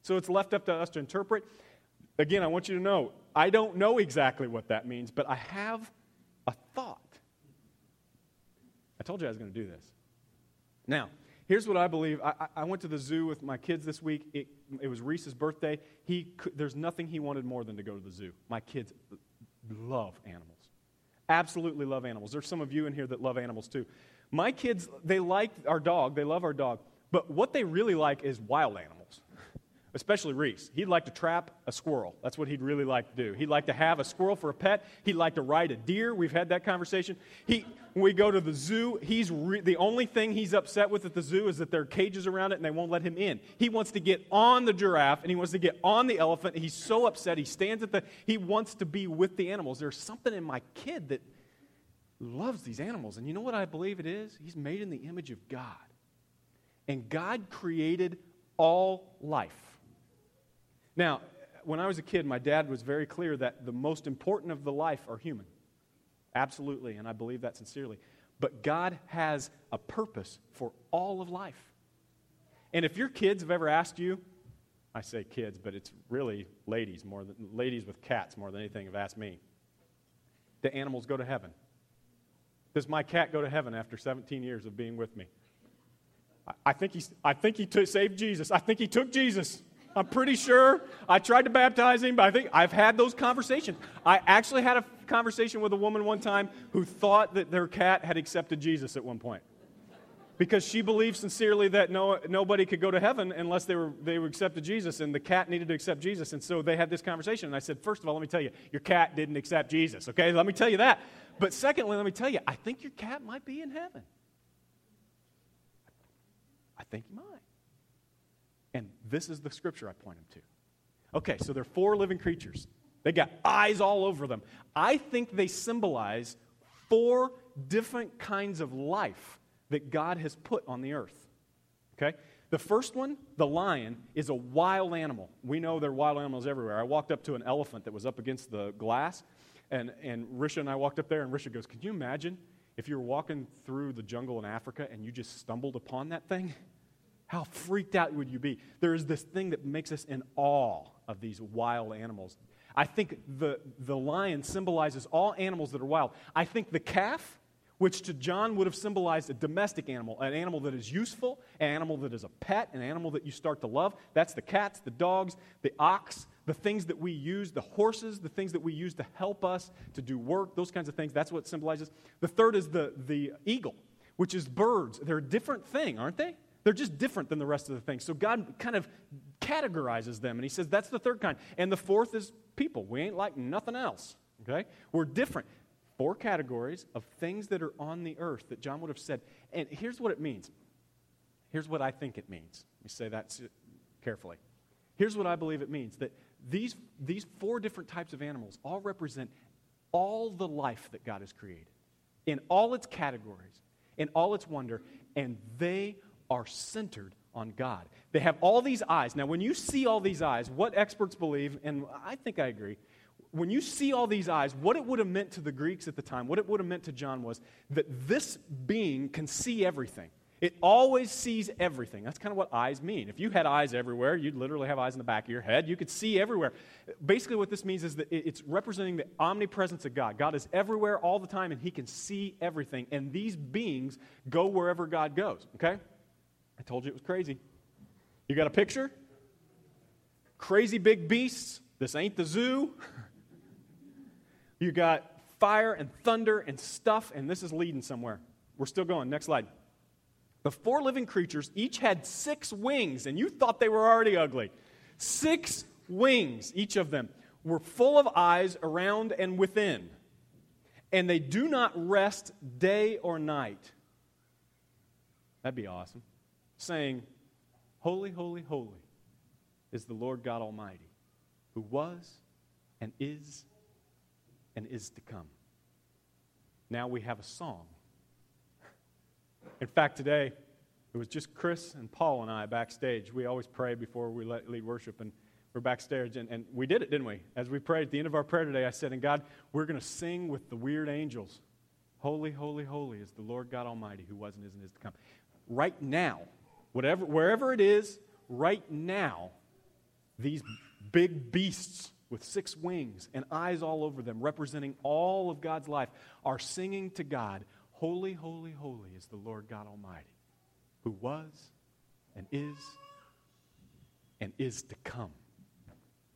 So it's left up to us to interpret. Again, I want you to know, I don't know exactly what that means, but I have a thought. I told you I was going to do this. Now, here's what I believe. I, I, went to the zoo with my kids this week. It, it was Reese's birthday. He there's nothing he wanted more than to go to the zoo. My kids love animals. Absolutely love animals. There's some of you in here that love animals too. My kids, they like our dog. They love our dog. But what they really like is wild animals, especially Reese. He'd like to trap a squirrel. That's what he'd really like to do. He'd like to have a squirrel for a pet. He'd like to ride a deer. We've had that conversation. He, when we go to the zoo, he's re- the only thing he's upset with at the zoo is that there are cages around it and they won't let him in. He wants to get on the giraffe and he wants to get on the elephant. He's so upset. He stands at the, he wants to be with the animals. There's something in my kid that loves these animals. And you know what I believe it is? He's made in the image of God. And God created all life. Now, when I was a kid, my dad was very clear that the most important of the life are human. Absolutely, and I believe that sincerely. But God has a purpose for all of life. And if your kids have ever asked you, I say kids, but it's really ladies more than ladies with cats more than anything have asked me. Do animals go to heaven? Does my cat go to heaven after 17 years of being with me? I think, he, I think he took, saved Jesus. I think he took Jesus. I'm pretty sure. I tried to baptize him, but I think I've had those conversations. I actually had a conversation with a woman one time who thought that their cat had accepted Jesus at one point. Because she believed sincerely that no, nobody could go to heaven unless they were, they were accepted Jesus, and the cat needed to accept Jesus. And so they had this conversation. And I said, First of all, let me tell you, your cat didn't accept Jesus, okay? Let me tell you that. But secondly, let me tell you, I think your cat might be in heaven. I think you might. And this is the scripture I point him to. Okay, so they're four living creatures. They got eyes all over them. I think they symbolize four different kinds of life that God has put on the earth. Okay? The first one, the lion, is a wild animal. We know there are wild animals everywhere. I walked up to an elephant that was up against the glass, and, and Risha and I walked up there, and Risha goes, Can you imagine if you were walking through the jungle in Africa and you just stumbled upon that thing? How freaked out would you be? There is this thing that makes us in awe of these wild animals. I think the, the lion symbolizes all animals that are wild. I think the calf, which to John would have symbolized a domestic animal, an animal that is useful, an animal that is a pet, an animal that you start to love. That's the cats, the dogs, the ox, the things that we use, the horses, the things that we use to help us to do work, those kinds of things. That's what symbolizes. The third is the, the eagle, which is birds. They're a different thing, aren't they? They're just different than the rest of the things. So God kind of categorizes them, and He says that's the third kind. And the fourth is people. We ain't like nothing else, okay? We're different. Four categories of things that are on the earth that John would have said. And here's what it means. Here's what I think it means. Let me say that carefully. Here's what I believe it means that these, these four different types of animals all represent all the life that God has created in all its categories, in all its wonder, and they are centered on God. They have all these eyes. Now, when you see all these eyes, what experts believe, and I think I agree, when you see all these eyes, what it would have meant to the Greeks at the time, what it would have meant to John was that this being can see everything. It always sees everything. That's kind of what eyes mean. If you had eyes everywhere, you'd literally have eyes in the back of your head. You could see everywhere. Basically, what this means is that it's representing the omnipresence of God. God is everywhere all the time, and He can see everything. And these beings go wherever God goes. Okay? I told you it was crazy. You got a picture? Crazy big beasts. This ain't the zoo. you got fire and thunder and stuff, and this is leading somewhere. We're still going. Next slide. The four living creatures each had six wings, and you thought they were already ugly. Six wings, each of them, were full of eyes around and within, and they do not rest day or night. That'd be awesome. Saying, Holy, holy, holy is the Lord God Almighty, who was and is and is to come. Now we have a song in fact, today, it was just Chris and Paul and I backstage. We always pray before we lead worship, and we're backstage. And, and we did it, didn't we? As we prayed at the end of our prayer today, I said, And God, we're going to sing with the weird angels. Holy, holy, holy is the Lord God Almighty who was and is and is to come. Right now, whatever, wherever it is, right now, these big beasts with six wings and eyes all over them, representing all of God's life, are singing to God, Holy, holy, holy is the Lord God Almighty, who was and is and is to come,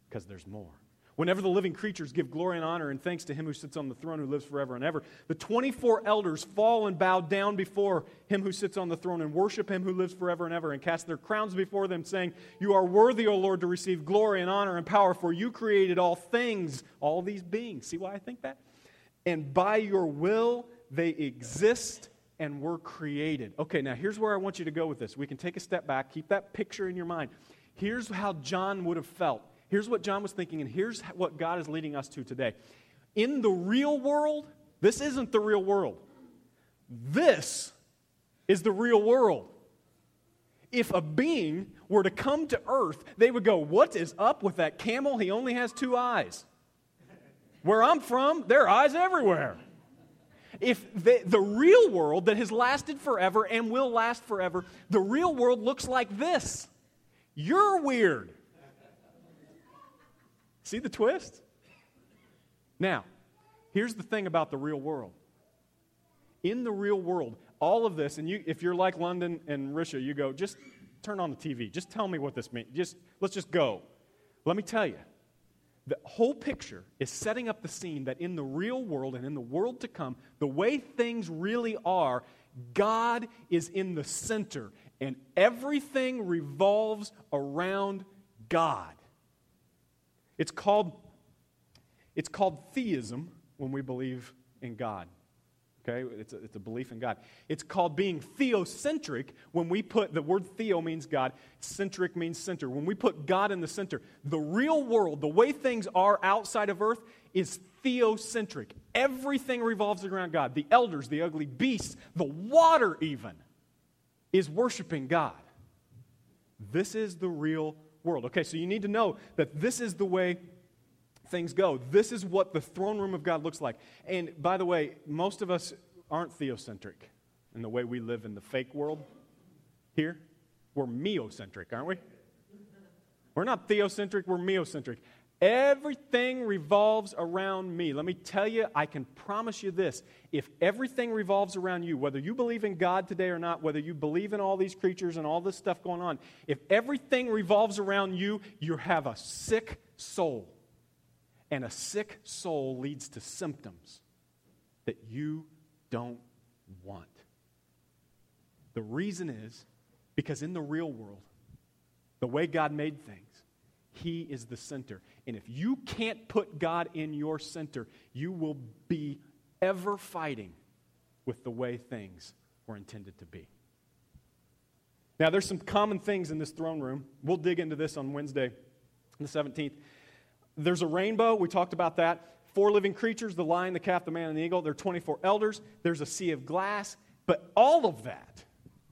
because there's more. Whenever the living creatures give glory and honor and thanks to him who sits on the throne who lives forever and ever, the 24 elders fall and bow down before him who sits on the throne and worship him who lives forever and ever and cast their crowns before them, saying, You are worthy, O Lord, to receive glory and honor and power, for you created all things, all these beings. See why I think that? And by your will they exist and were created. Okay, now here's where I want you to go with this. We can take a step back, keep that picture in your mind. Here's how John would have felt. Here's what John was thinking, and here's what God is leading us to today. In the real world, this isn't the real world. This is the real world. If a being were to come to earth, they would go, What is up with that camel? He only has two eyes. Where I'm from, there are eyes everywhere. If the, the real world that has lasted forever and will last forever, the real world looks like this. You're weird. See the twist? Now, here's the thing about the real world. In the real world, all of this, and you, if you're like London and Risha, you go, just turn on the TV. Just tell me what this means. Just let's just go. Let me tell you. The whole picture is setting up the scene that in the real world and in the world to come, the way things really are, God is in the center and everything revolves around God. It's called, it's called theism when we believe in God. Okay? It's a, it's a belief in God. It's called being theocentric when we put the word theo means God, centric means center. When we put God in the center, the real world, the way things are outside of earth, is theocentric. Everything revolves around God. The elders, the ugly beasts, the water, even, is worshiping God. This is the real world. Okay, so you need to know that this is the way things go. This is what the throne room of God looks like. And by the way, most of us aren't theocentric in the way we live in the fake world here. We're meocentric, aren't we? We're not theocentric, we're meocentric. Everything revolves around me. Let me tell you, I can promise you this. If everything revolves around you, whether you believe in God today or not, whether you believe in all these creatures and all this stuff going on, if everything revolves around you, you have a sick soul. And a sick soul leads to symptoms that you don't want. The reason is because in the real world, the way God made things, He is the center. And if you can't put God in your center, you will be ever fighting with the way things were intended to be. Now, there's some common things in this throne room. We'll dig into this on Wednesday, the 17th. There's a rainbow. We talked about that. Four living creatures the lion, the calf, the man, and the eagle. There are 24 elders. There's a sea of glass. But all of that,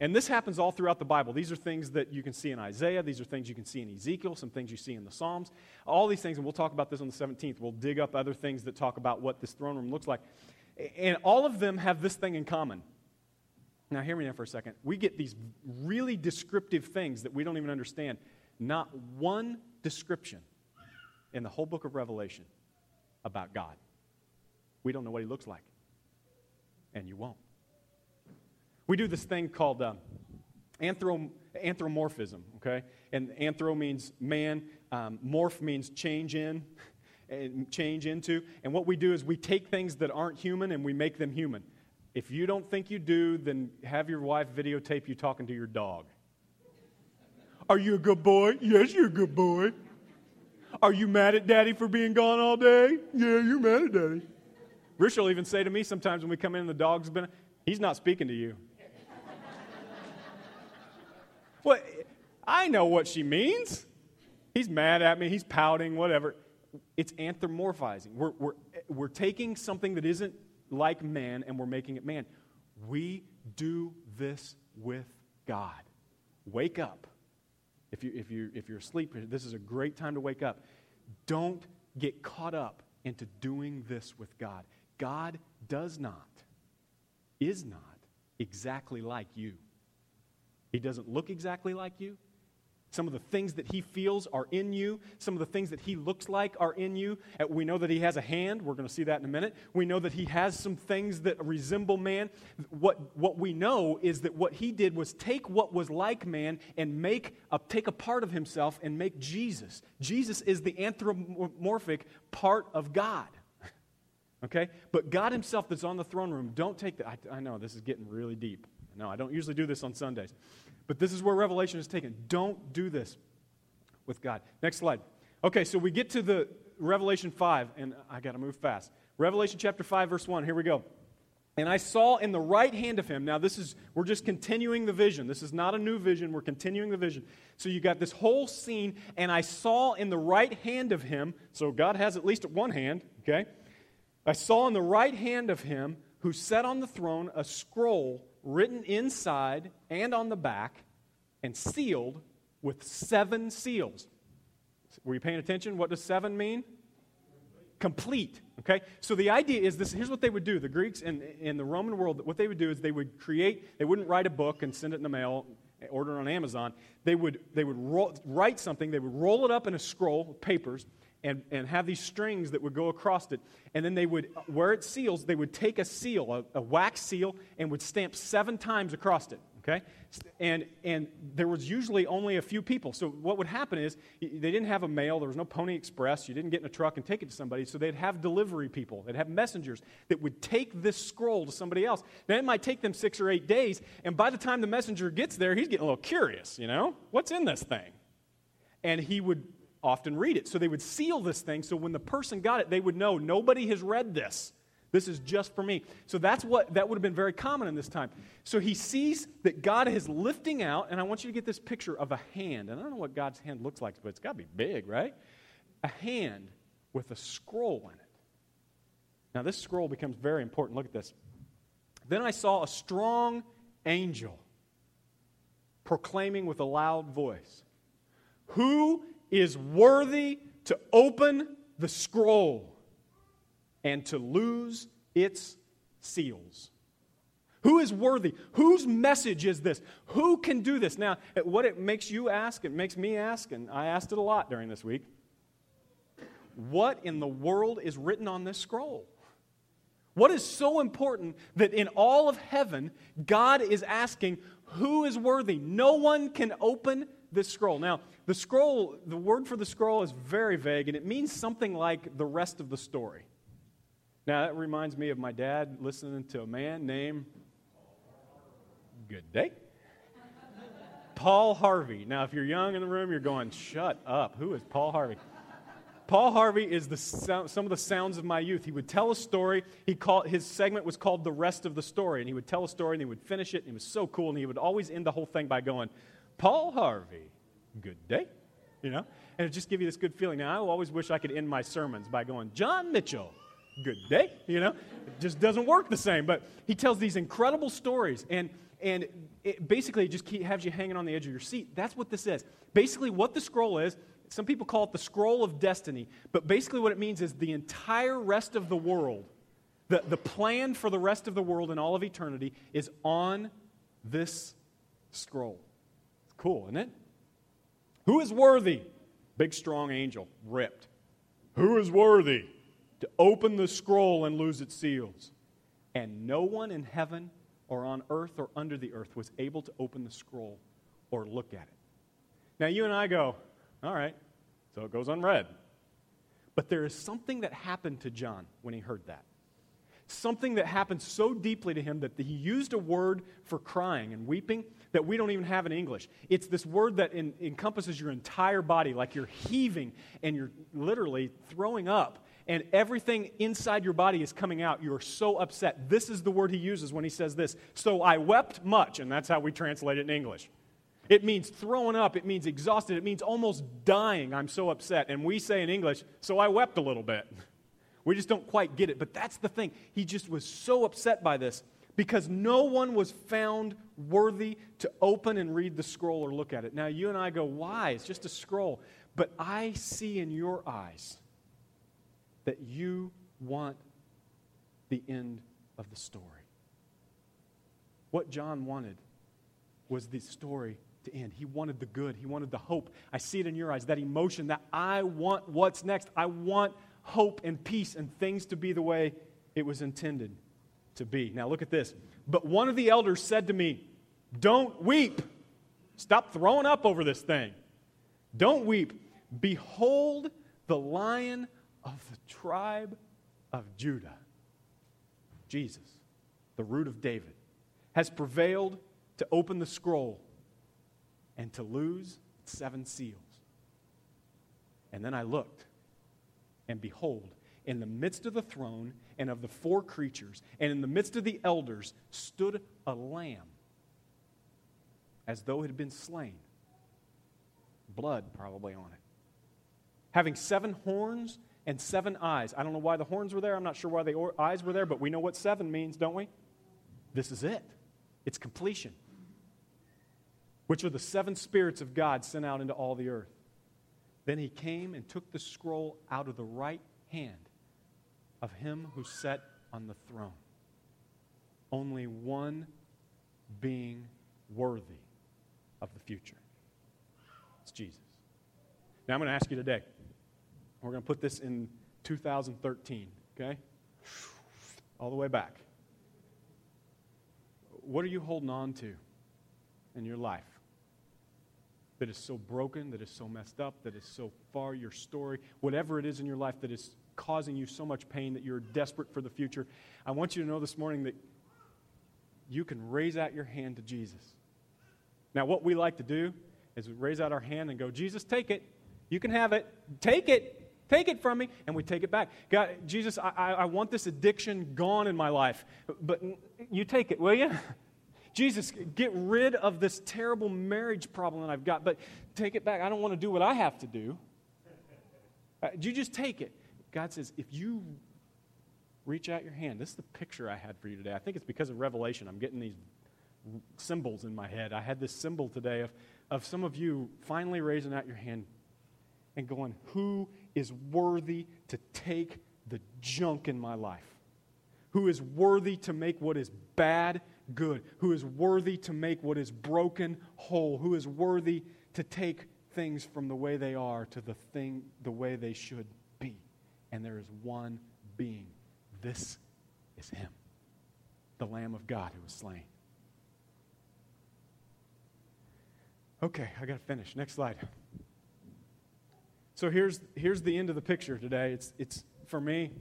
And this happens all throughout the Bible. These are things that you can see in Isaiah. These are things you can see in Ezekiel, some things you see in the Psalms. All these things, and we'll talk about this on the 17th. We'll dig up other things that talk about what this throne room looks like. And all of them have this thing in common. Now, hear me now for a second. We get these really descriptive things that we don't even understand. Not one description in the whole book of Revelation about God. We don't know what he looks like. And you won't. We do this thing called anthro, anthropomorphism, okay? And anthro means man, um, morph means change in [laughs] and change into. And what we do is we take things that aren't human and we make them human. If you don't think you do, then have your wife videotape you talking to your dog. Are you a good boy? Yes, you're a good boy. Are you mad at daddy for being gone all day? Yeah, you're mad at daddy. Rich will even say to me sometimes when we come in and the dog's been, he's not speaking to you. Well, I know what she means. He's mad at me, he's pouting, whatever. It's anthropomorphizing. We're, we're, we're taking something that isn't like man and we're making it man. We do this with God. Wake up. If, you, if, you, if you're asleep, this is a great time to wake up. Don't get caught up into doing this with God. God does not, is not exactly like you. He doesn't look exactly like you. Some of the things that he feels are in you. Some of the things that he looks like are in you. We know that he has a hand. We're going to see that in a minute. We know that he has some things that resemble man. What, what we know is that what he did was take what was like man and make a, take a part of himself and make Jesus. Jesus is the anthropomorphic part of God. [laughs] Okay? But God Himself that's on the throne room, don't take that. I, I know this is getting really deep. No, I don't usually do this on Sundays. But this is where Revelation is taken. Don't do this with God. Next slide. Okay, so we get to the Revelation 5, and I got to move fast. Revelation chapter 5, verse 1. Here we go. And I saw in the right hand of him. Now, this is, we're just continuing the vision. This is not a new vision. We're continuing the vision. So you got this whole scene, and I saw in the right hand of him. So God has at least one hand, okay? I saw in the right hand of him who sat on the throne a scroll written inside and on the back and sealed with seven seals. Were you paying attention? What does seven mean? Complete. Okay? So the idea is this here's what they would do. The Greeks and in the Roman world, what they would do is they would create, they wouldn't write a book and send it in the mail, order it on Amazon. They would, they would write something, they would roll it up in a scroll, papers, and, and have these strings that would go across it. And then they would, where it seals, they would take a seal, a, a wax seal, and would stamp seven times across it. Okay? And, and there was usually only a few people. So what would happen is they didn't have a mail, there was no Pony Express, you didn't get in a truck and take it to somebody. So they'd have delivery people, they'd have messengers that would take this scroll to somebody else. Now it might take them six or eight days, and by the time the messenger gets there, he's getting a little curious, you know? What's in this thing? And he would often read it. So they would seal this thing so when the person got it, they would know nobody has read this. This is just for me. So that's what that would have been very common in this time. So he sees that God is lifting out, and I want you to get this picture of a hand. And I don't know what God's hand looks like, but it's got to be big, right? A hand with a scroll in it. Now, this scroll becomes very important. Look at this. Then I saw a strong angel proclaiming with a loud voice, Who is worthy to open the scroll and to lose its seals. Who is worthy? Whose message is this? Who can do this? Now, what it makes you ask, it makes me ask, and I asked it a lot during this week. What in the world is written on this scroll? What is so important that in all of heaven, God is asking, Who is worthy? No one can open this scroll. Now, the scroll, the word for the scroll is very vague, and it means something like the rest of the story. Now, that reminds me of my dad listening to a man named Good Day. Paul Harvey. Now, if you're young in the room, you're going, shut up. Who is Paul Harvey? Paul Harvey is the sound, some of the sounds of my youth. He would tell a story. He called, his segment was called The Rest of the Story. And he would tell a story and he would finish it. And it was so cool. And he would always end the whole thing by going, Paul Harvey, good day. You know? And it just give you this good feeling. Now, I always wish I could end my sermons by going, John Mitchell, good day, you know? It just doesn't work the same. But he tells these incredible stories, and, and it basically it just keep, has you hanging on the edge of your seat. That's what this is. Basically, what the scroll is, some people call it the scroll of destiny, but basically what it means is the entire rest of the world, the, the plan for the rest of the world and all of eternity is on this scroll. Cool, isn't it? Who is worthy? Big, strong angel, ripped. Who is worthy to open the scroll and lose its seals? And no one in heaven or on earth or under the earth was able to open the scroll or look at it. Now, you and I go, all right, so it goes unread. But there is something that happened to John when he heard that. Something that happened so deeply to him that he used a word for crying and weeping that we don't even have in English. It's this word that in, encompasses your entire body, like you're heaving and you're literally throwing up, and everything inside your body is coming out. You're so upset. This is the word he uses when he says this. So I wept much, and that's how we translate it in English. It means throwing up. It means exhausted. It means almost dying. I'm so upset. And we say in English, so I wept a little bit. We just don't quite get it. But that's the thing. He just was so upset by this because no one was found worthy to open and read the scroll or look at it. Now, you and I go, why? It's just a scroll. But I see in your eyes that you want the end of the story. What John wanted was the story to end. He wanted the good, he wanted the hope. I see it in your eyes, that emotion that I want what's next. I want hope and peace and things to be the way it was intended to be. Now, look at this. But one of the elders said to me, Don't weep. Stop throwing up over this thing. Don't weep. Behold the lion of the tribe of Judah. Jesus, the root of David, has prevailed to open the scroll and to lose seven seals. And then I looked, and behold, in the midst of the throne and of the four creatures, and in the midst of the elders, stood a lamb as though it had been slain. Blood probably on it. Having seven horns and seven eyes. I don't know why the horns were there. I'm not sure why the eyes were there, but we know what seven means, don't we? This is it. It's completion which are the seven spirits of God sent out into all the earth. Then he came and took the scroll out of the right hand of him who sat on the throne. Only one being worthy of the future. It's Jesus. Now I'm going to ask you today. We're going to put this in 2013, okay? All the way back. What are you holding on to in your life? that is so broken, that is so messed up, that is so far your story, whatever it is in your life that is causing you so much pain that you're desperate for the future, I want you to know this morning that you can raise out your hand to Jesus. Now, what we like to do is raise out our hand and go, Jesus, take it. You can have it. Take it. Take it from me. And we take it back. God, Jesus, I, I want this addiction gone in my life. But you take it, will you? [laughs] Jesus, get rid of this terrible marriage problem that I've got, but take it back. I don't want to do what I have to do. Uh, you just take it. God says, if you reach out your hand, this is the picture I had for you today. I think it's because of Revelation. I'm getting these symbols in my head. I had this symbol today of, of some of you finally raising out your hand and going, Who is worthy to take the junk in my life? Who is worthy to make what is bad good, who is worthy to make what is broken whole, who is worthy to take things from the way they are to the thing the way they should. And there is one being. This is him, the Lamb of God who was slain. Okay, I got to finish. Next slide. So here's, here's the end of the picture today. It's, it's for me,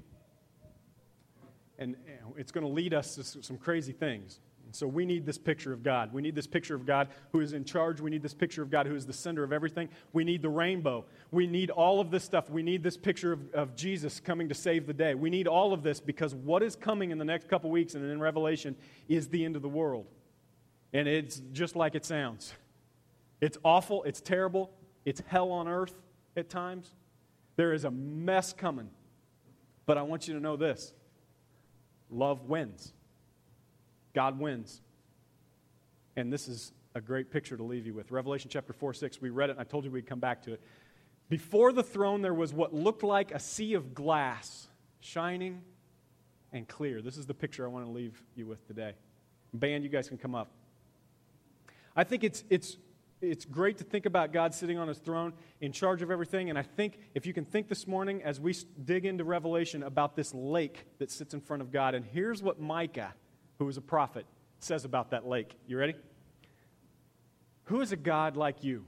and it's going to lead us to some crazy things. So we need this picture of God. We need this picture of God who is in charge. We need this picture of God who is the center of everything. We need the rainbow. We need all of this stuff. We need this picture of, of Jesus coming to save the day. We need all of this because what is coming in the next couple weeks and in Revelation is the end of the world. And it's just like it sounds. It's awful. It's terrible. It's hell on earth at times. There is a mess coming. But I want you to know this love wins, God wins. And this is a great picture to leave you with. Revelation chapter 4 6, we read it, and I told you we'd come back to it. Before the throne, there was what looked like a sea of glass, shining and clear. This is the picture I want to leave you with today. Band, you guys can come up. I think it's, it's, it's great to think about God sitting on his throne in charge of everything. And I think if you can think this morning as we dig into Revelation about this lake that sits in front of God. And here's what Micah, who is a prophet, says about that lake. You ready? Who is a God like you?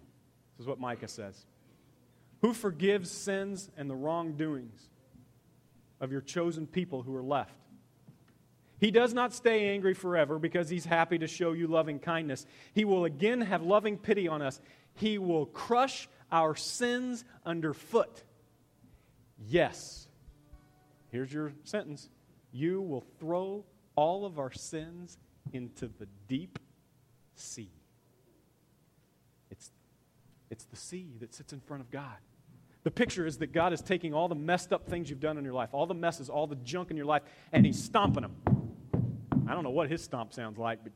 This is what Micah says. Who forgives sins and the wrongdoings of your chosen people who are left? He does not stay angry forever because he's happy to show you loving kindness. He will again have loving pity on us. He will crush our sins underfoot. Yes. Here's your sentence. You will throw all of our sins into the deep sea. It's, it's the sea that sits in front of God. The picture is that God is taking all the messed up things you've done in your life, all the messes, all the junk in your life, and He's stomping them. I don't know what His stomp sounds like, but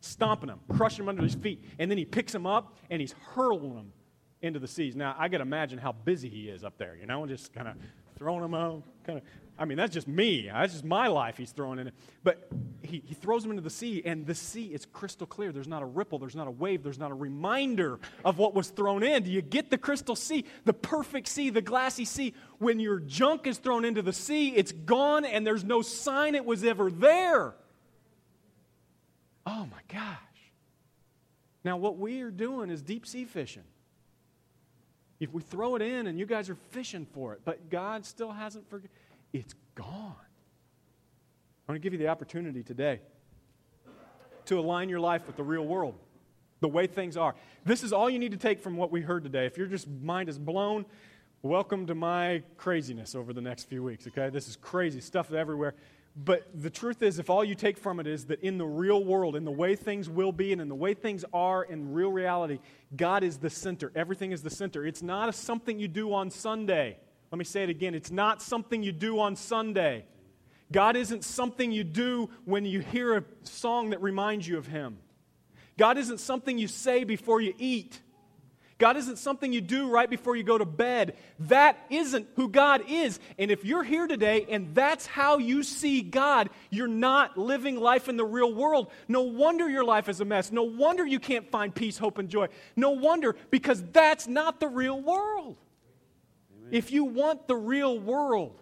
stomping them, crushing them under His feet. And then He picks them up and He's hurling them into the seas. Now, I got to imagine how busy He is up there, you know, just kind of throwing them out, kind of I mean, that's just me. That's just my life he's throwing in it. But he, he throws them into the sea, and the sea is crystal clear. There's not a ripple, there's not a wave, there's not a reminder of what was thrown in. Do you get the crystal sea, the perfect sea, the glassy sea? When your junk is thrown into the sea, it's gone, and there's no sign it was ever there. Oh my gosh. Now, what we are doing is deep sea fishing. If we throw it in and you guys are fishing for it, but God still hasn't forgiven it's gone. I want to give you the opportunity today to align your life with the real world, the way things are. This is all you need to take from what we heard today. If your just mind is blown, welcome to my craziness over the next few weeks, okay? This is crazy stuff everywhere. But the truth is, if all you take from it is that in the real world, in the way things will be, and in the way things are in real reality, God is the center. Everything is the center. It's not a, something you do on Sunday. Let me say it again. It's not something you do on Sunday. God isn't something you do when you hear a song that reminds you of Him. God isn't something you say before you eat. God isn't something you do right before you go to bed. That isn't who God is. And if you're here today and that's how you see God, you're not living life in the real world. No wonder your life is a mess. No wonder you can't find peace, hope, and joy. No wonder, because that's not the real world. If you want the real world,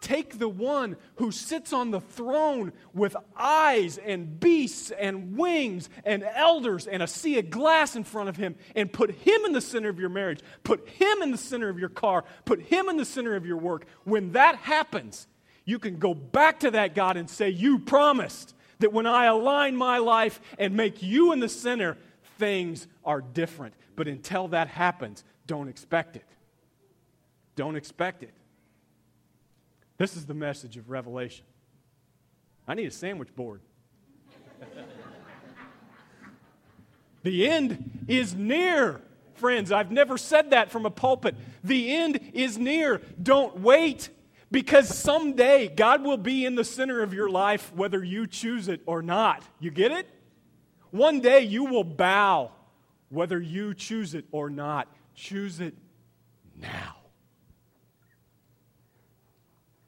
take the one who sits on the throne with eyes and beasts and wings and elders and a sea of glass in front of him and put him in the center of your marriage. Put him in the center of your car. Put him in the center of your work. When that happens, you can go back to that God and say, You promised that when I align my life and make you in the center, things are different. But until that happens, don't expect it. Don't expect it. This is the message of Revelation. I need a sandwich board. the end is near, friends. I've never said that from a pulpit. The end is near. Don't wait because someday God will be in the center of your life whether you choose it or not. You get it? One day you will bow whether you choose it or not. Choose it now.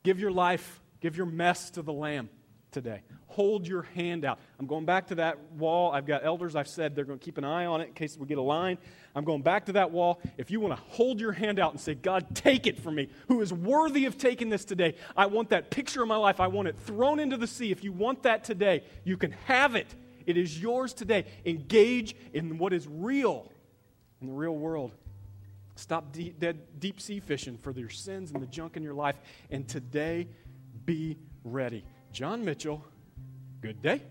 Give your life, give your mess to the Lamb today. Hold your hand out. I'm going back to that wall. I've got elders, I've said they're going to keep an eye on it in case we get a line. I'm going back to that wall. If you want to hold your hand out and say, God, take it from me, who is worthy of taking this today, I want that picture of my life. I want it thrown into the sea. If you want that today, you can have it. It is yours today. Engage in what is real in the real world. Stop deep, dead, deep sea fishing for your sins and the junk in your life. And today, be ready. John Mitchell, good day.